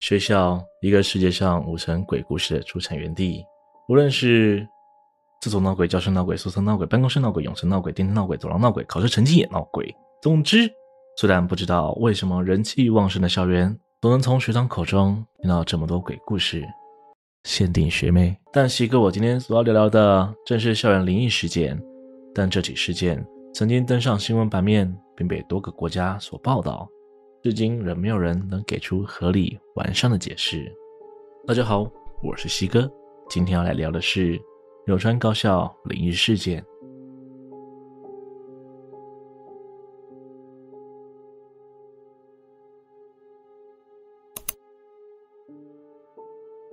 学校，一个世界上五成鬼故事的出产园地。无论是厕所闹鬼、教室闹鬼、宿舍闹鬼、办公室闹鬼、泳池闹鬼、电梯闹鬼、走廊闹鬼、考试成绩也闹鬼。总之，虽然不知道为什么人气旺盛的校园总能从学长口中听到这么多鬼故事，限定学妹。但西哥，我今天所要聊聊的正是校园灵异事件。但这起事件曾经登上新闻版面，并被多个国家所报道。至今仍没有人能给出合理完善的解释。大家好，我是西哥，今天要来聊的是柳川高校灵异事件。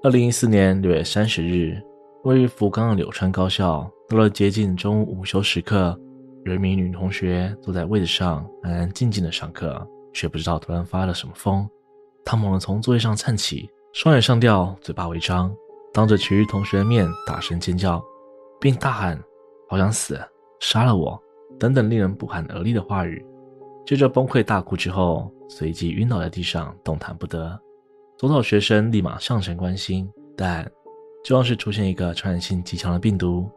二零一四年六月三十日，位于福冈的柳川高校，到了接近中午午休时刻，有一名女同学坐在位子上，安安静静的上课。却不知道突然发了什么疯，他猛地从座位上站起，双眼上吊，嘴巴微张，当着其余同学的面大声尖叫，并大喊“好想死，杀了我”等等令人不寒而栗的话语。接着崩溃大哭之后，随即晕倒在地上，动弹不得。周遭学生立马上前关心，但就像是出现一个传染性极强的病毒，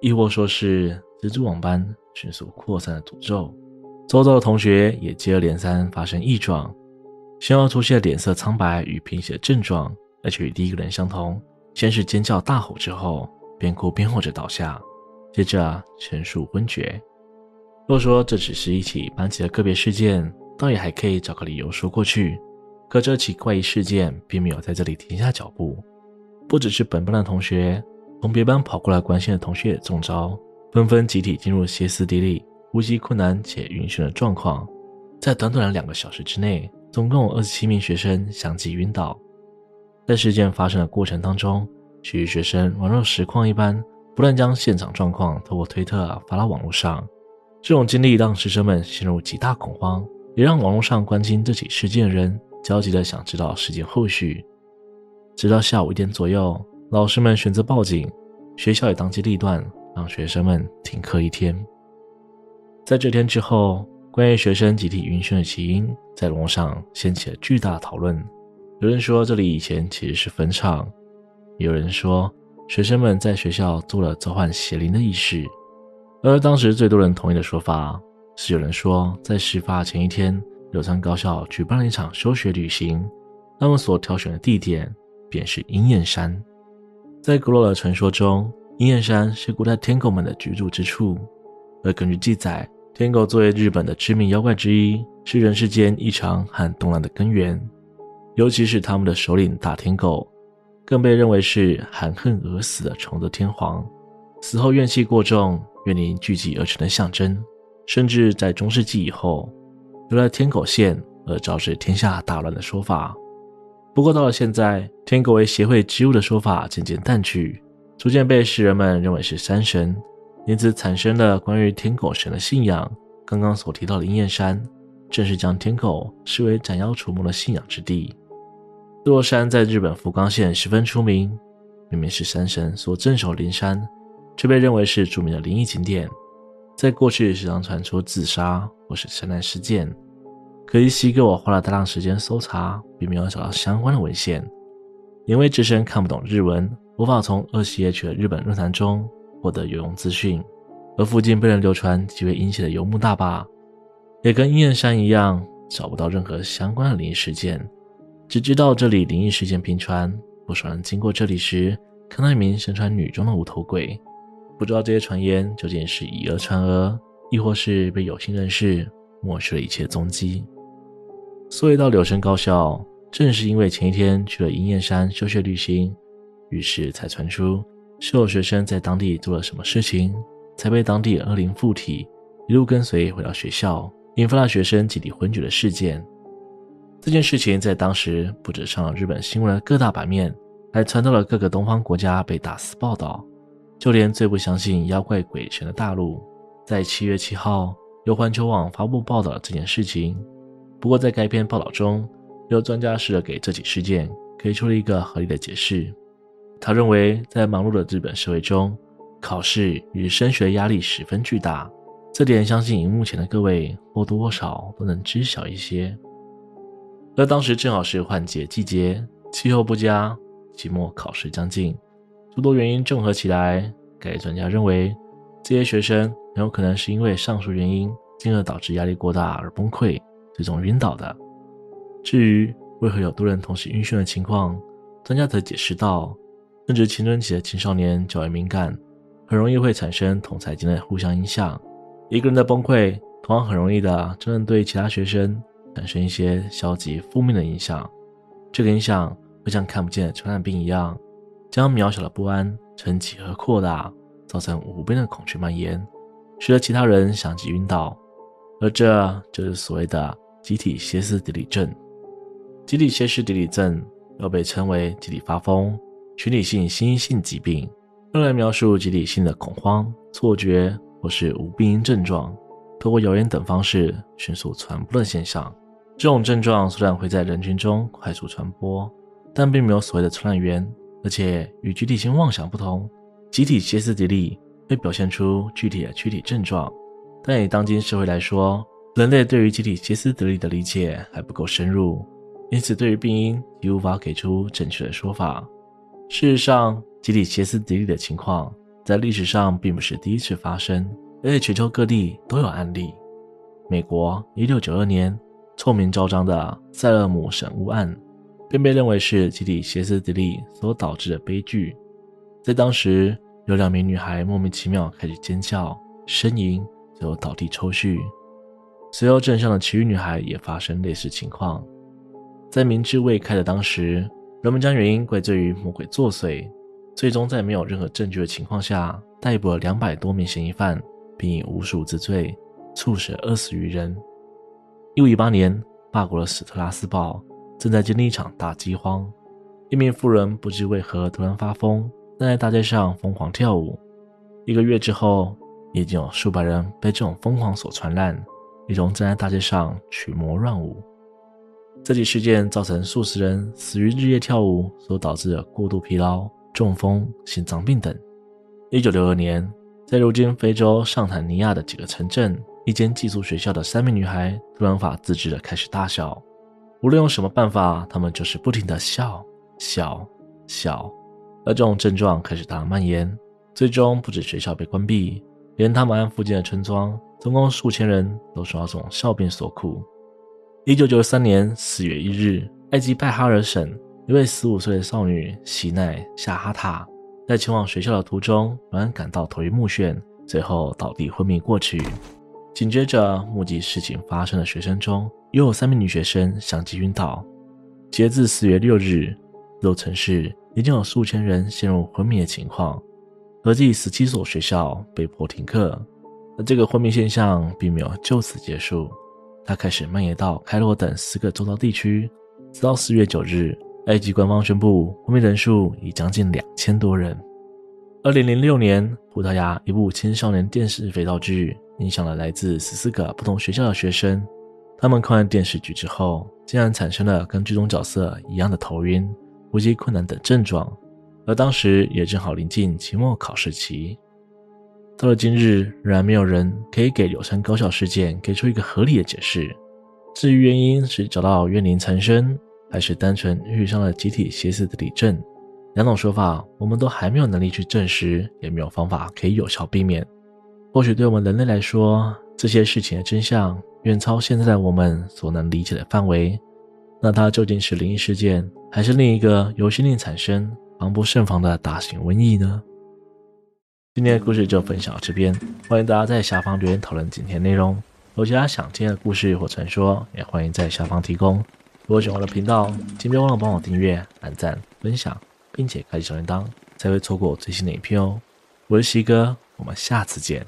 亦或说是蜘蛛网般迅速扩散的诅咒。周遭的同学也接二连三发生异状，先后出现脸色苍白与贫血的症状，而且与第一个人相同。先是尖叫大吼之后，边哭边吼着倒下，接着全数昏厥。若说这只是一起班级的个别事件，倒也还可以找个理由说过去。可这起怪异事件并没有在这里停下脚步，不只是本班的同学，从别班跑过来关心的同学也中招，纷纷集体进入歇斯底里。呼吸困难且晕眩的状况，在短短的两个小时之内，总共有二十七名学生相继晕倒。在事件发生的过程当中，许多学生宛若实况一般，不断将现场状况透过推特发到网络上。这种经历让师生们陷入极大恐慌，也让网络上关心这起事件的人焦急地想知道事件后续。直到下午一点左右，老师们选择报警，学校也当机立断，让学生们停课一天。在这天之后，关于学生集体晕眩的起因，在网上掀起了巨大的讨论。有人说这里以前其实是坟场，也有人说学生们在学校做了召唤邪灵的仪式。而当时最多人同意的说法是，有人说在事发前一天，柳川高校举办了一场休学旅行，他们所挑选的地点便是鹰燕山。在古老的传说中，鹰燕山是古代天狗们的居住之处，而根据记载。天狗作为日本的知名妖怪之一，是人世间异常和动乱的根源。尤其是他们的首领大天狗，更被认为是含恨而死的崇德天皇，死后怨气过重，怨灵聚集而成的象征。甚至在中世纪以后，有了天狗现而招致天下大乱的说法。不过到了现在，天狗为邪秽之物的说法渐渐淡去，逐渐被世人们认为是山神。因此产生了关于天狗神的信仰。刚刚所提到的鹰燕山，正是将天狗视为斩妖除魔的信仰之地。这座山在日本福冈县十分出名，明明是山神所镇守灵山，却被认为是著名的灵异景点。在过去时常传出自杀或是山难事件，可惜西哥我花了大量时间搜查，并没有找到相关的文献。因为自身看不懂日文，无法从 2CH 的日本论坛中。获得有用资讯，而附近被人流传极为阴险的游牧大坝，也跟鹰燕山一样，找不到任何相关的灵异事件，只知道这里灵异事件频传。不少人经过这里时，看到一名身穿女装的无头鬼，不知道这些传言究竟是以讹传讹，亦或是被有心人士抹去了一切踪迹。所以到柳生高校，正是因为前一天去了鹰燕山休学旅行，于是才传出。是有学生在当地做了什么事情，才被当地恶灵附体，一路跟随回到学校，引发了学生集体昏厥的事件。这件事情在当时不止上了日本新闻的各大版面，还传到了各个东方国家被大肆报道。就连最不相信妖怪鬼神的大陆，在七月七号由环球网发布报道了这件事情。不过在该篇报道中，有专家试着给这起事件给出了一个合理的解释。他认为，在忙碌的日本社会中，考试与升学压力十分巨大，这点相信荧幕前的各位或多或少都能知晓一些。而当时正好是换季季节，气候不佳，期末考试将近，诸多原因综合起来，该专家认为这些学生很有可能是因为上述原因，进而导致压力过大而崩溃，最终晕倒的。至于为何有多人同时晕眩的情况，专家则解释道，正值青春期的青少年较为敏感，很容易会产生同侪间的互相影响。一个人的崩溃，同样很容易的就能对其他学生产生一些消极负面的影响。这个影响会像看不见的传染病一样，将渺小的不安撑起和扩大，造成无边的恐惧蔓延，使得其他人相继晕倒。而这就是所谓的集体歇斯底里症。集体歇斯底里症。又被称为集体发疯、群体性心因性疾病，用来描述集体性的恐慌、错觉或是无病因症状，透过谣言等方式迅速传播的现象。这种症状虽然会在人群中快速传播，但并没有所谓的传染源，而且与集体性妄想不同，集体歇斯底里会表现出具体的躯体症状。但以当今社会来说，人类对于集体歇斯底里的理解还不够深入。因此，对于病因已无法给出正确的说法。事实上，集体歇斯底里的情况在历史上并不是第一次发生，而且全球各地都有案例。美国1692年臭名昭彰的塞勒姆审巫案，便被认为是集体歇斯底里所导致的悲剧。在当时，有两名女孩莫名其妙开始尖叫、呻吟，最后倒地抽搐。随后，镇上的其余女孩也发生类似情况。在明智未开的当时，人们将原因归罪于魔鬼作祟，最终在没有任何证据的情况下，逮捕了两百多名嫌疑犯，并以无数之罪促使二十余人。一五一八年，法国的史特拉斯堡正在经历一场大饥荒，一名妇人不知为何突然发疯，站在大街上疯狂跳舞。一个月之后，已经有数百人被这种疯狂所传染，一同站在大街上群魔乱舞。这起事件造成数十人死于日夜跳舞所导致的过度疲劳、中风、心脏病等。一九六二年，在如今非洲上坦尼亚的几个城镇，一间寄宿学校的三名女孩突然无法自制的开始大笑，无论用什么办法，她们就是不停的笑、笑、笑，而这种症状开始大量蔓延，最终不止学校被关闭，连他们安附近的村庄，总共数千人都受到这种笑病所苦。一九九三年四月一日，埃及拜哈尔省一位十五岁的少女希奈夏哈塔，在前往学校的途中，突然感到头晕目眩，最后倒地昏迷过去。紧接着，目击事情发生的学生中，又有三名女学生相继晕倒。截至四月六日，这座城市已经有数千人陷入昏迷的情况，合计十七所学校被迫停课。而这个昏迷现象并没有就此结束。它开始蔓延到开罗等四个周遭地区，直到四月九日，埃及官方宣布昏迷人数已将近两千多人。二零零六年，葡萄牙一部青少年电视肥皂剧影响了来自十四个不同学校的学生，他们看完电视剧之后，竟然产生了跟剧中角色一样的头晕、呼吸困难等症状，而当时也正好临近期末考试期。到了今日，仍然没有人可以给柳川高校事件给出一个合理的解释。至于原因是找到怨灵缠身，还是单纯遇上了集体歇斯底里症，两种说法我们都还没有能力去证实，也没有方法可以有效避免。或许对我们人类来说，这些事情的真相远超现在我们所能理解的范围。那它究竟是灵异事件，还是另一个由心灵产生、防不胜防的大型瘟疫呢？今天的故事就分享到这边，欢迎大家在下方留言讨论今天内容。有其他想听的故事或传说，也欢迎在下方提供。如果喜欢我的频道，请别忘了帮我订阅、按赞、分享，并且开启小铃铛，才会错过最新的影片哦。我是西哥，我们下次见。